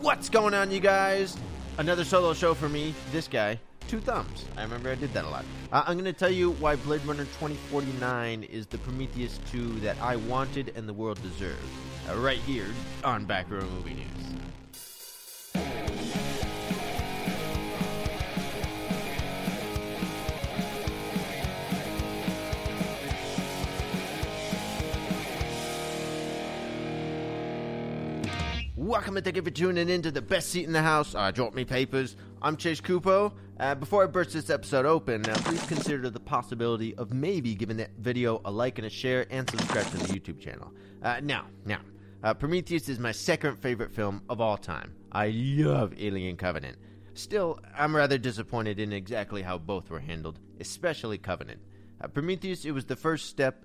What's going on, you guys? Another solo show for me. This guy, two thumbs. I remember I did that a lot. Uh, I'm going to tell you why Blade Runner 2049 is the Prometheus 2 that I wanted and the world deserved. Uh, right here on Back Row Movie News. Welcome and thank you for tuning in to the best seat in the house. Uh, drop me papers. I'm Chase Kupo. Uh, before I burst this episode open, now please consider the possibility of maybe giving that video a like and a share and subscribe to the YouTube channel. Uh, now, now, uh, Prometheus is my second favorite film of all time. I love Alien Covenant. Still, I'm rather disappointed in exactly how both were handled, especially Covenant. Uh, Prometheus, it was the first step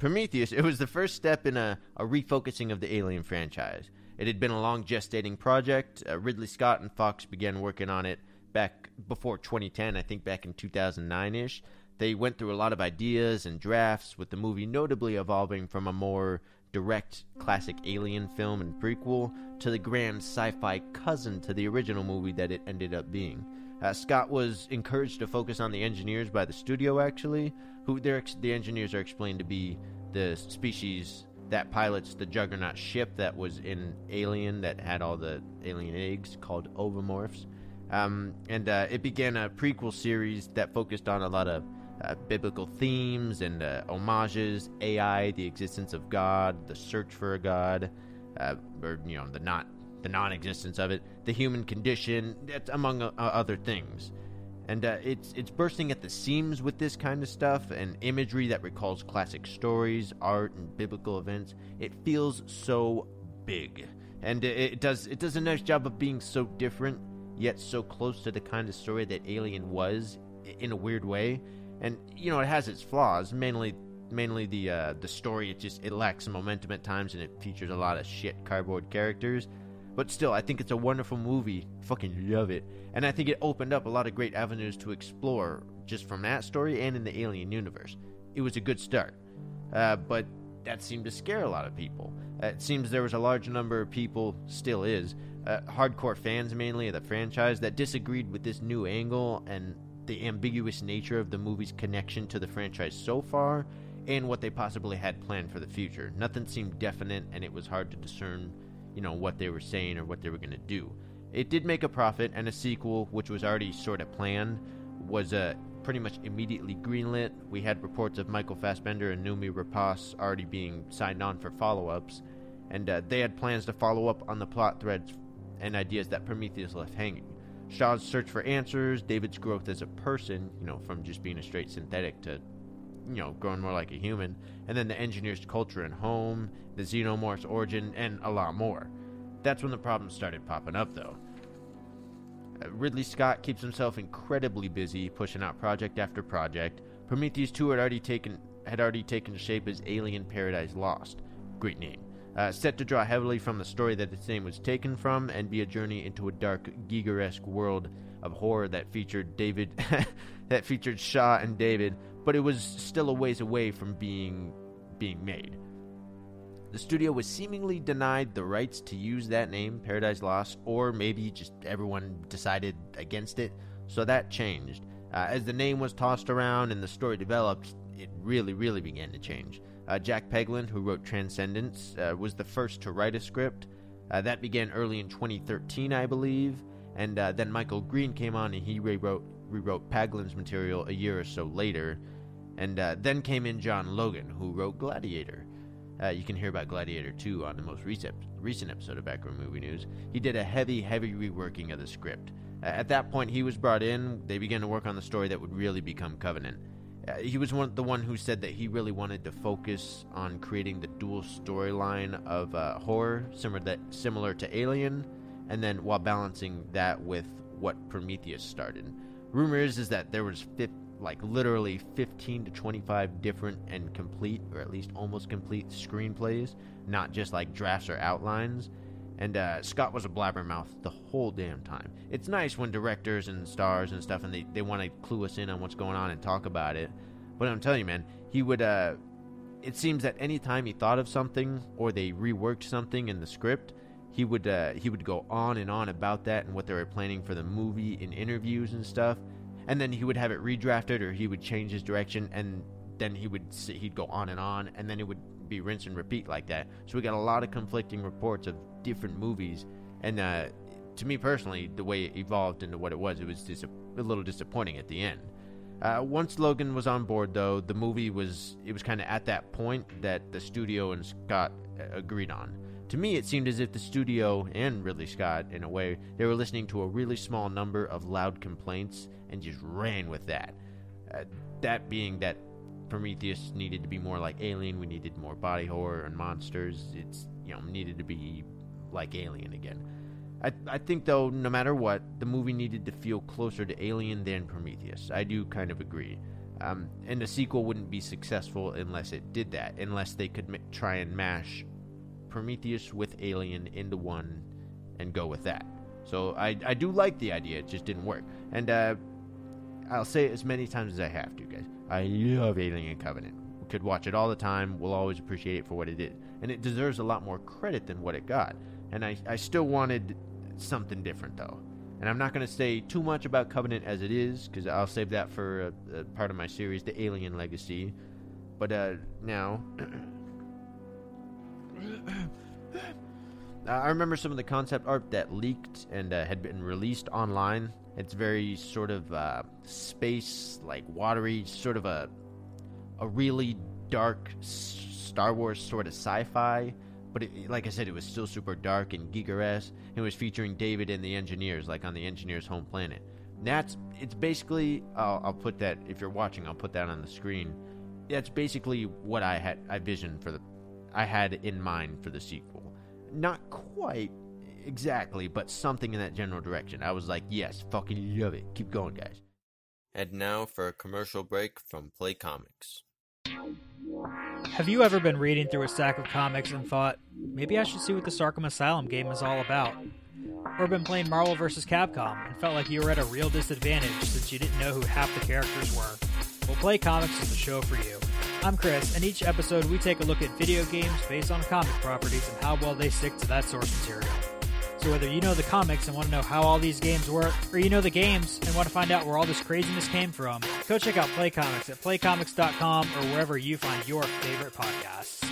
Prometheus, it was the first step in a, a refocusing of the Alien franchise. It had been a long gestating project. Uh, Ridley Scott and Fox began working on it back before 2010, I think back in 2009 ish. They went through a lot of ideas and drafts, with the movie notably evolving from a more direct classic alien film and prequel to the grand sci fi cousin to the original movie that it ended up being. Uh, Scott was encouraged to focus on the engineers by the studio, actually, who the engineers are explained to be the species that pilots the Juggernaut ship that was in Alien that had all the alien eggs called ovomorphs. Um, and uh, it began a prequel series that focused on a lot of uh, biblical themes and uh, homages, AI, the existence of God, the search for a God, uh, or you know the not the non-existence of it, the human condition, among uh, other things. And uh, it's it's bursting at the seams with this kind of stuff and imagery that recalls classic stories, art, and biblical events. It feels so big, and it, it does it does a nice job of being so different yet so close to the kind of story that Alien was in a weird way. And you know it has its flaws, mainly mainly the uh, the story. It just it lacks momentum at times, and it features a lot of shit cardboard characters. But still, I think it's a wonderful movie. Fucking love it. And I think it opened up a lot of great avenues to explore just from that story and in the Alien universe. It was a good start. Uh, but that seemed to scare a lot of people. It seems there was a large number of people, still is, uh, hardcore fans mainly of the franchise, that disagreed with this new angle and the ambiguous nature of the movie's connection to the franchise so far and what they possibly had planned for the future. Nothing seemed definite, and it was hard to discern you know, what they were saying or what they were going to do. It did make a profit, and a sequel, which was already sort of planned, was uh, pretty much immediately greenlit. We had reports of Michael Fassbender and Noomi Rapace already being signed on for follow ups, and uh, they had plans to follow up on the plot threads and ideas that Prometheus left hanging. Shaw's search for answers, David's growth as a person, you know, from just being a straight synthetic to you know, growing more like a human, and then the engineer's culture and home, the xenomorph's origin, and a lot more. That's when the problems started popping up, though. Uh, Ridley Scott keeps himself incredibly busy, pushing out project after project. Prometheus 2 had already taken had already taken shape as Alien Paradise Lost. Great name. Uh, set to draw heavily from the story that its name was taken from and be a journey into a dark, Giger-esque world of horror that featured David, that featured Shaw and David, but it was still a ways away from being being made. The studio was seemingly denied the rights to use that name, Paradise Lost, or maybe just everyone decided against it, so that changed. Uh, as the name was tossed around and the story developed, it really, really began to change. Uh, Jack Paglen, who wrote Transcendence, uh, was the first to write a script. Uh, that began early in 2013, I believe, and uh, then Michael Green came on and he rewrote rewrote Paglen's material a year or so later. And uh, then came in John Logan, who wrote Gladiator. Uh, you can hear about Gladiator 2 on the most recent, recent episode of Back Row Movie News. He did a heavy, heavy reworking of the script. Uh, at that point, he was brought in. They began to work on the story that would really become Covenant. Uh, he was one the one who said that he really wanted to focus on creating the dual storyline of uh, horror, similar that similar to Alien, and then while balancing that with what Prometheus started. Rumor is is that there was fif- like literally 15 to 25 different and complete, or at least almost complete screenplays, not just like drafts or outlines. And uh, Scott was a blabbermouth the whole damn time. It's nice when directors and stars and stuff, and they, they want to clue us in on what's going on and talk about it. But I'm telling you, man, he would. Uh, it seems that anytime he thought of something or they reworked something in the script, he would uh, he would go on and on about that and what they were planning for the movie in interviews and stuff. And then he would have it redrafted or he would change his direction and then he would he'd go on and on and then it would be rinse and repeat like that. So we got a lot of conflicting reports of different movies, and uh, to me personally, the way it evolved into what it was, it was dis- a little disappointing at the end. Uh, once Logan was on board, though, the movie was it was kind of at that point that the studio and Scott uh, agreed on. To me, it seemed as if the studio and Ridley Scott, in a way, they were listening to a really small number of loud complaints and just ran with that. Uh, that being that Prometheus needed to be more like Alien. We needed more body horror and monsters. It's you know needed to be like Alien again. I I think though, no matter what, the movie needed to feel closer to Alien than Prometheus. I do kind of agree. Um, and the sequel wouldn't be successful unless it did that. Unless they could m- try and mash Prometheus with Alien into one and go with that. So I I do like the idea. It just didn't work. And uh, I'll say it as many times as I have to, guys. I love Alien Covenant. We could watch it all the time. We'll always appreciate it for what it is. And it deserves a lot more credit than what it got. And I, I still wanted something different, though. And I'm not going to say too much about Covenant as it is, because I'll save that for a, a, part of my series, The Alien Legacy. But uh, now. I remember some of the concept art that leaked and uh, had been released online it's very sort of uh, space, like watery, sort of a a really dark Star Wars sort of sci-fi. But it, like I said, it was still super dark and Giger-esque. It was featuring David and the engineers, like on the engineers' home planet. That's it's basically. I'll, I'll put that if you're watching. I'll put that on the screen. That's basically what I had. I visioned for the. I had in mind for the sequel. Not quite exactly, but something in that general direction. I was like, yes, fucking love it. Keep going, guys. And now for a commercial break from Play Comics. Have you ever been reading through a stack of comics and thought, maybe I should see what this Arkham Asylum game is all about? Or been playing Marvel vs. Capcom and felt like you were at a real disadvantage since you didn't know who half the characters were? Well, Play Comics is the show for you. I'm Chris, and each episode we take a look at video games based on comic properties and how well they stick to that source material. So whether you know the comics and want to know how all these games work, or you know the games and want to find out where all this craziness came from, go check out Play Comics at playcomics.com or wherever you find your favorite podcasts.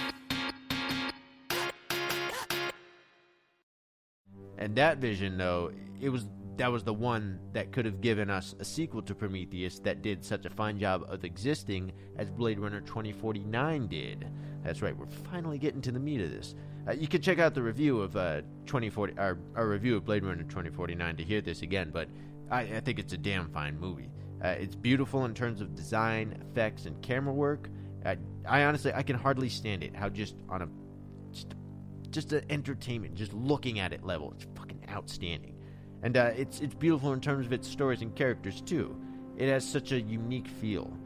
And that vision, though, it was that was the one that could have given us a sequel to Prometheus that did such a fine job of existing as Blade Runner 2049 did. That's right, we're finally getting to the meat of this. Uh, you can check out the review of uh, 2040, our, our review of Blade Runner 2049 to hear this again, but I, I think it's a damn fine movie. Uh, it's beautiful in terms of design, effects, and camera work. I honestly, I can hardly stand it. How just on a just, just an entertainment, just looking at it level, it's fucking outstanding. And uh, it's it's beautiful in terms of its stories and characters too. It has such a unique feel.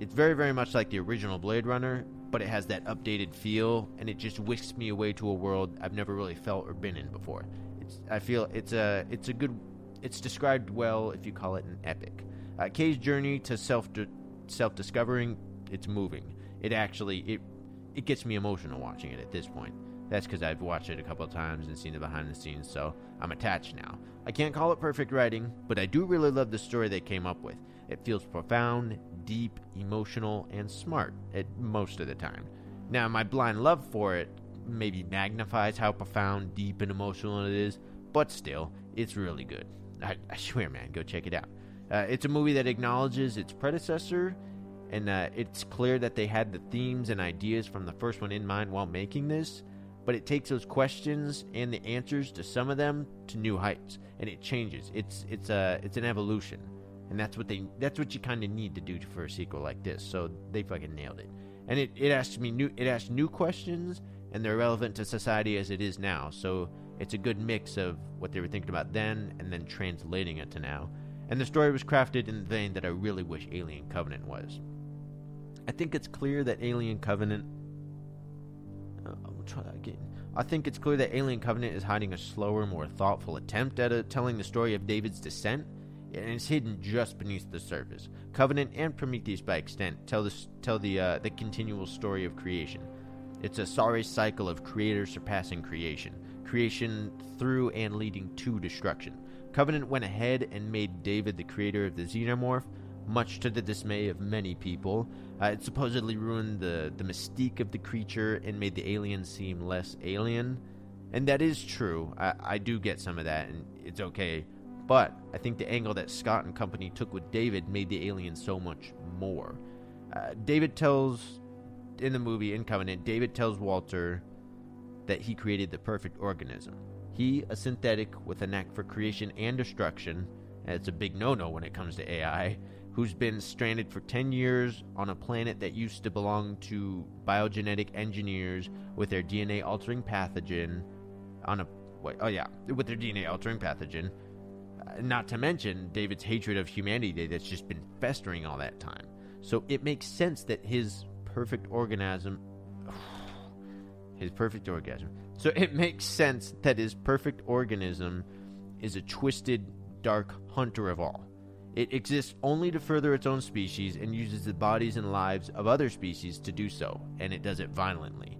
It's very very much like the original Blade Runner, but it has that updated feel, and it just whisks me away to a world I've never really felt or been in before. It's, I feel it's a it's a good it's described well if you call it an epic. Uh, Kay's journey to self self discovering it's moving. It actually it it gets me emotional watching it at this point. That's because I've watched it a couple of times and seen the behind the scenes, so I'm attached now. I can't call it perfect writing, but I do really love the story they came up with. It feels profound, deep, emotional, and smart at most of the time. Now, my blind love for it maybe magnifies how profound, deep, and emotional it is, but still, it's really good. I, I swear, man, go check it out. Uh, it's a movie that acknowledges its predecessor, and uh, it's clear that they had the themes and ideas from the first one in mind while making this, but it takes those questions and the answers to some of them to new heights, and it changes. It's it's a it's an evolution. and that's what they that's what you kind of need to do for a sequel like this. So they fucking nailed it, and it it asks me new it asks new questions, and they're relevant to society as it is now. So it's a good mix of what they were thinking about then and then translating it to now. And the story was crafted in the vein that I really wish Alien Covenant was. I think it's clear that Alien Covenant. Uh, try that again. I think it's clear that Alien Covenant is hiding a slower, more thoughtful attempt at a, telling the story of David's descent, and it's hidden just beneath the surface. Covenant and Prometheus, by extent, tell the tell the uh, the continual story of creation. It's a sorry cycle of creator surpassing creation, creation through and leading to destruction. Covenant went ahead and made David the creator of the xenomorph, much to the dismay of many people. Uh, it supposedly ruined the, the mystique of the creature and made the alien seem less alien. And that is true. I, I do get some of that, and it's okay. But I think the angle that Scott and company took with David made the alien so much more. Uh, David tells, in the movie, in Covenant, David tells Walter that he created the perfect organism. He, a synthetic with a knack for creation and destruction, and it's a big no no when it comes to AI, who's been stranded for 10 years on a planet that used to belong to biogenetic engineers with their DNA altering pathogen on a oh yeah, with their DNA altering pathogen. Uh, not to mention David's hatred of humanity that's just been festering all that time. So it makes sense that his perfect organism his perfect orgasm. So it makes sense that his perfect organism is a twisted, dark hunter of all. It exists only to further its own species and uses the bodies and lives of other species to do so, and it does it violently.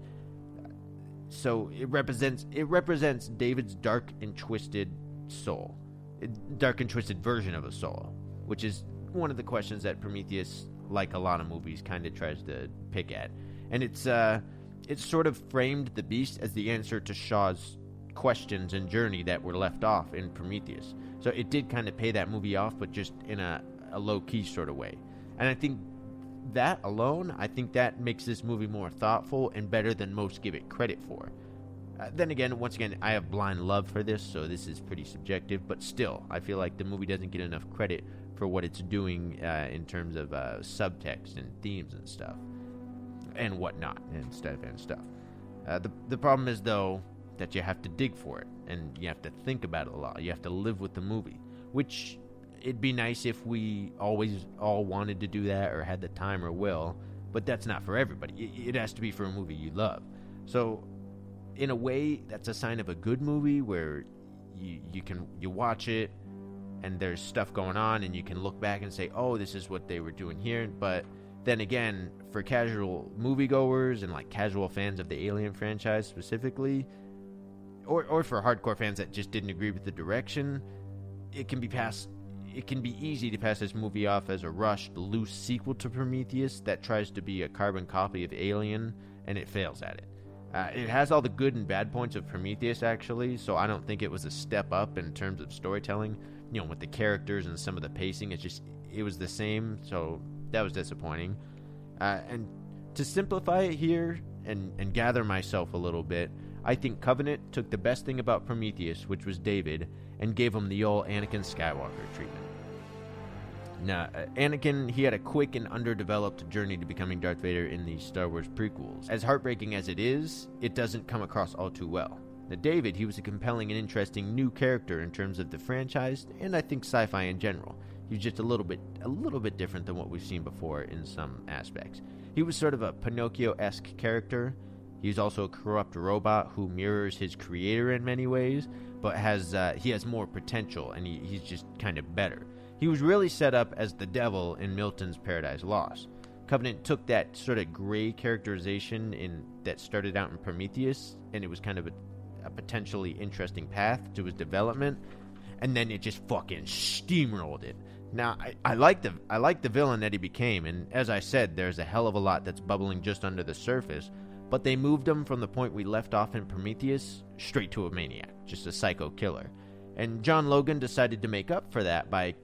So it represents it represents David's dark and twisted soul, dark and twisted version of a soul, which is one of the questions that Prometheus, like a lot of movies, kind of tries to pick at, and it's uh, it sort of framed the beast as the answer to Shaw's questions and journey that were left off in Prometheus. So it did kind of pay that movie off, but just in a, a low key sort of way. And I think that alone, I think that makes this movie more thoughtful and better than most give it credit for. Uh, then again, once again, I have blind love for this, so this is pretty subjective, but still, I feel like the movie doesn't get enough credit for what it's doing uh, in terms of uh, subtext and themes and stuff and whatnot and stuff and stuff. Uh, the the problem is though that you have to dig for it and you have to think about it a lot. You have to live with the movie, which it'd be nice if we always all wanted to do that or had the time or will, but that's not for everybody. It, has to be for a movie you love. So, in a way, that's a sign of a good movie where you you can you watch it and there's stuff going on and you can look back and say, "Oh, this is what they were doing here," but then again, for casual moviegoers and like casual fans of the Alien franchise specifically, or or for hardcore fans that just didn't agree with the direction, it can be passed. It can be easy to pass this movie off as a rushed, loose sequel to Prometheus that tries to be a carbon copy of Alien, and it fails at it. Uh, it has all the good and bad points of Prometheus, actually, so I don't think it was a step up in terms of storytelling. You know, with the characters and some of the pacing, it's just it was the same. So that was disappointing. Uh, and to simplify it here and, and gather myself a little bit, I think Covenant took the best thing about Prometheus, which was David, and gave him the old Anakin Skywalker treatment. Now, uh, Anakin, he had a quick and underdeveloped journey to becoming Darth Vader in the Star Wars prequels. As heartbreaking as it is, it doesn't come across all too well. Now, David, he was a compelling and interesting new character in terms of the franchise, and I think sci-fi in general. He's just a little bit a little bit different than what we've seen before in some aspects. He was sort of a Pinocchio-esque character. He's also a corrupt robot who mirrors his creator in many ways, but has uh, he has more potential and he, he's just kind of better. He was really set up as the devil in Milton's Paradise Lost. Covenant took that sort of gray characterization in that started out in Prometheus, and it was kind of a, a potentially interesting path to his development, and then it just fucking steamrolled it. Now, I, I like the I like the villain that he became, and as I said, there's a hell of a lot that's bubbling just under the surface. But they moved him from the point we left off in Prometheus straight to a maniac, just a psycho killer. And John Logan decided to make up for that by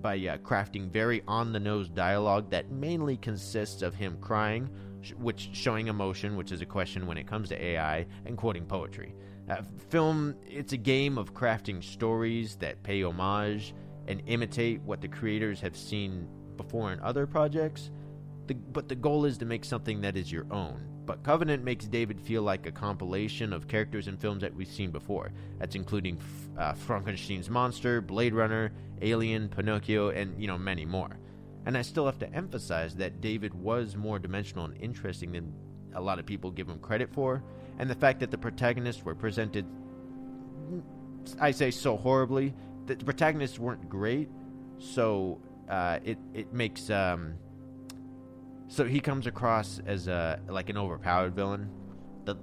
by uh, crafting very on the nose dialogue that mainly consists of him crying, sh- which showing emotion, which is a question when it comes to AI, and quoting poetry. Uh, film, it's a game of crafting stories that pay homage and imitate what the creators have seen before in other projects. The, but the goal is to make something that is your own. But Covenant makes David feel like a compilation of characters and films that we've seen before. That's including uh, Frankenstein's monster, Blade Runner, Alien, Pinocchio, and you know many more. And I still have to emphasize that David was more dimensional and interesting than a lot of people give him credit for, and the fact that the protagonists were presented, I say so horribly, that the protagonists weren't great, so uh, it it makes um, so he comes across as a like an overpowered villain. the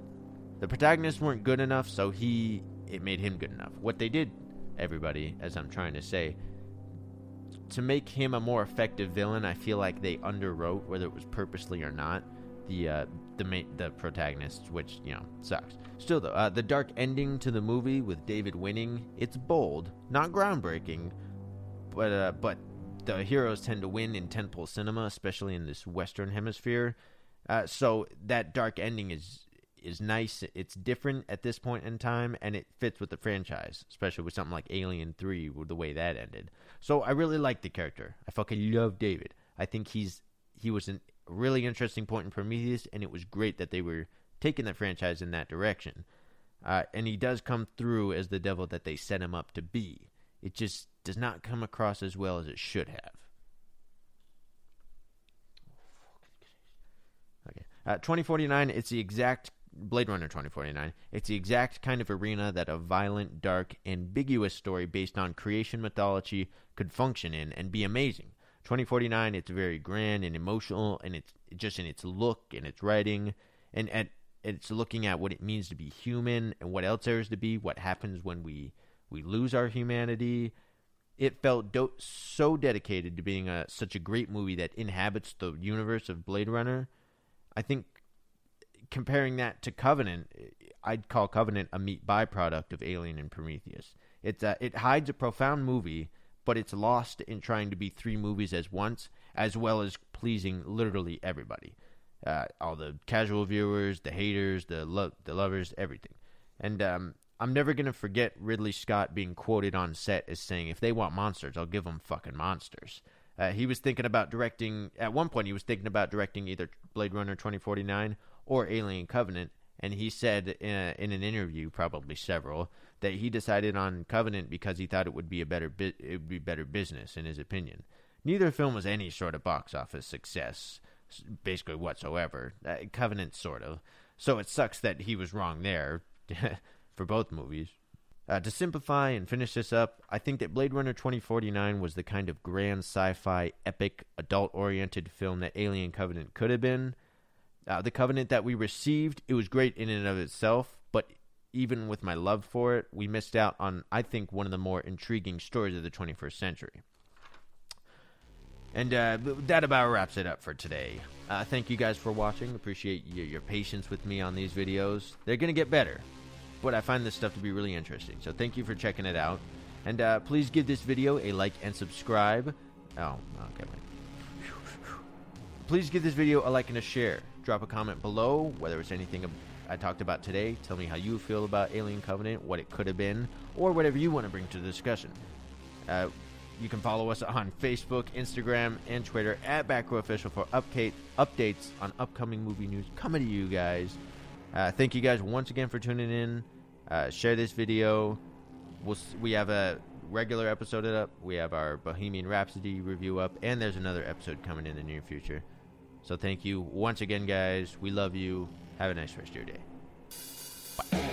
The protagonists weren't good enough, so he it made him good enough. What they did, everybody, as I'm trying to say, to make him a more effective villain, I feel like they underwrote, whether it was purposely or not, the uh, the main, the protagonist, which you know sucks. Still though, uh, the dark ending to the movie with David winning, it's bold, not groundbreaking, but uh, but the heroes tend to win in tentpole cinema, especially in this Western hemisphere. Uh, so that dark ending is is nice. It's different at this point in time, and it fits with the franchise, especially with something like Alien Three, with the way that ended. So I really like the character. I fucking love David. I think he's he was a really interesting point in Prometheus, and it was great that they were taking the franchise in that direction. Uh, and he does come through as the devil that they set him up to be. It just does not come across as well as it should have. Okay. Uh, 2049, it's the exact Blade Runner 2049. It's the exact kind of arena that a violent, dark, ambiguous story based on creation mythology could function in and be amazing. 2049, it's very grand and emotional, and it's just in its look and its writing, and at it's looking at what it means to be human and what else there is to be, what happens when we we lose our humanity. It felt do- so dedicated to being a such a great movie that inhabits the universe of Blade Runner. I think comparing that to Covenant, I'd call Covenant a meat byproduct of Alien and Prometheus. It's uh, it hides a profound movie, but it's lost in trying to be three movies as once, as well as pleasing literally everybody, uh, all the casual viewers, the haters, the lo- the lovers, everything. And um, I'm never gonna forget Ridley Scott being quoted on set as saying, "If they want monsters, I'll give them fucking monsters." Uh, he was thinking about directing. At one point, he was thinking about directing either Blade Runner 2049 or Alien Covenant, and he said in, a, in an interview, probably several, that he decided on Covenant because he thought it would be a better bu- it would be better business in his opinion. Neither film was any sort of box office success, basically whatsoever. Uh, Covenant sort of. So it sucks that he was wrong there. for both movies. Uh, to simplify and finish this up, I think that Blade Runner 2049 was the kind of grand sci fi, epic, adult oriented film that Alien Covenant could have been. Uh, the Covenant that we received, it was great in and of itself, but even with my love for it, we missed out on, I think, one of the more intriguing stories of the 21st century. And uh, that about wraps it up for today. Uh, thank you guys for watching. Appreciate your, your patience with me on these videos. They're going to get better but I find this stuff to be really interesting. So thank you for checking it out. And uh, please give this video a like and subscribe. Oh, okay. Please give this video a like and a share. Drop a comment below, whether it's anything I talked about today. Tell me how you feel about Alien Covenant, what it could have been, or whatever you want to bring to the discussion. Uh, you can follow us on Facebook, Instagram, and Twitter at Backrow Official for update, updates on upcoming movie news coming to you guys. Uh, thank you guys once again for tuning in. Uh, share this video. We'll, we have a regular episode up. We have our Bohemian Rhapsody review up, and there's another episode coming in the near future. So thank you once again, guys. We love you. Have a nice rest of your day.